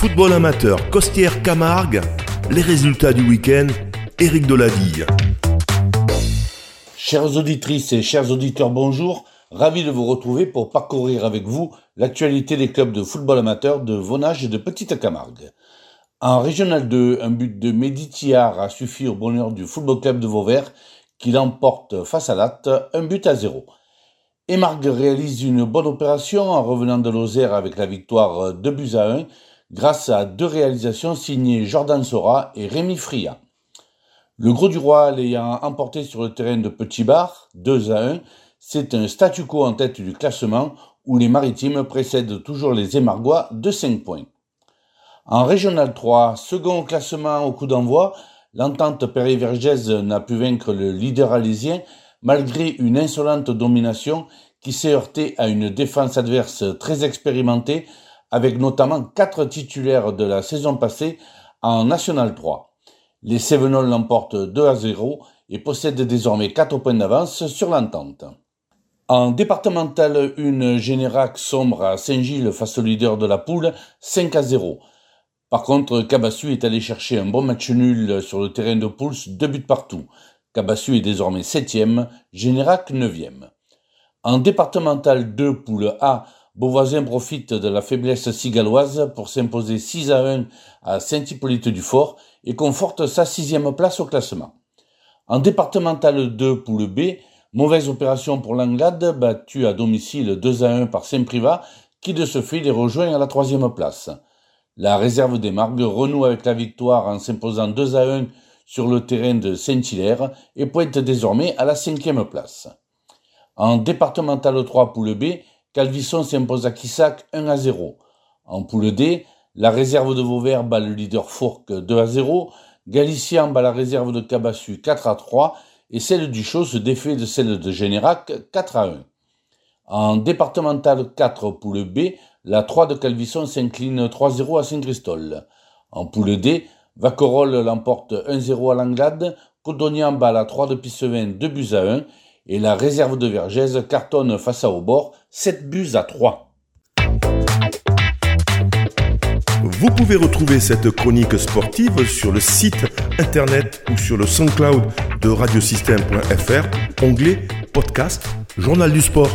Football amateur Costière Camargue, les résultats du week-end, Éric Deladille. Chères auditrices et chers auditeurs, bonjour. Ravi de vous retrouver pour parcourir avec vous l'actualité des clubs de football amateur de Vonage et de Petite Camargue. En Régional 2, un but de Méditiar a suffi au bonheur du football club de Vauvert qui l'emporte face à Latte, un but à zéro. Emargue réalise une bonne opération en revenant de Lozère avec la victoire 2 buts à 1 grâce à deux réalisations signées Jordan Sora et Rémi Fria. Le Gros du Roi l'ayant emporté sur le terrain de Petit Bar, 2 à 1, c'est un statu quo en tête du classement où les maritimes précèdent toujours les Émargois de 5 points. En Régional 3, second classement au coup d'envoi, l'entente périvergèse n'a pu vaincre le leader alésien malgré une insolente domination qui s'est heurtée à une défense adverse très expérimentée avec notamment quatre titulaires de la saison passée en National 3. Les Cévenols l'emportent 2 à 0 et possèdent désormais 4 points d'avance sur l'entente. En départemental, une Générac sombre à Saint-Gilles face au leader de la poule, 5 à 0. Par contre, Cabassu est allé chercher un bon match nul sur le terrain de Pouls, deux buts partout. Cabassu est désormais septième, Générac neuvième. En départemental 2, poule A, Beauvoisin profite de la faiblesse cigaloise pour s'imposer 6 à 1 à Saint-Hippolyte-du-Fort et conforte sa sixième place au classement. En départemental 2, poule B, mauvaise opération pour l'Anglade, battu à domicile 2 à 1 par Saint-Privat, qui de ce fait les rejoint à la troisième place. La réserve des Margues renoue avec la victoire en s'imposant 2 à 1 sur le terrain de Saint-Hilaire et pointe désormais à la cinquième place. En départemental 3 poule B, Calvisson s'impose à Kissac 1 à 0. En poule D, la réserve de Vauvert bat le leader Fourques 2 à 0, Galician bat la réserve de Cabassu 4 à 3 et celle du Chaux se défait de celle de Générac 4 à 1. En départemental 4 poule B, la 3 de Calvisson s'incline 3-0 à Saint-Christol. En poule D, Vacorol l'emporte 1-0 à Langlade, Codonian bat la 3 de Pissevin 2 buts à 1 et la réserve de Vergès cartonne face à Aubord 7 buts à 3. Vous pouvez retrouver cette chronique sportive sur le site internet ou sur le SoundCloud de radiosystème.fr, onglet podcast, journal du sport.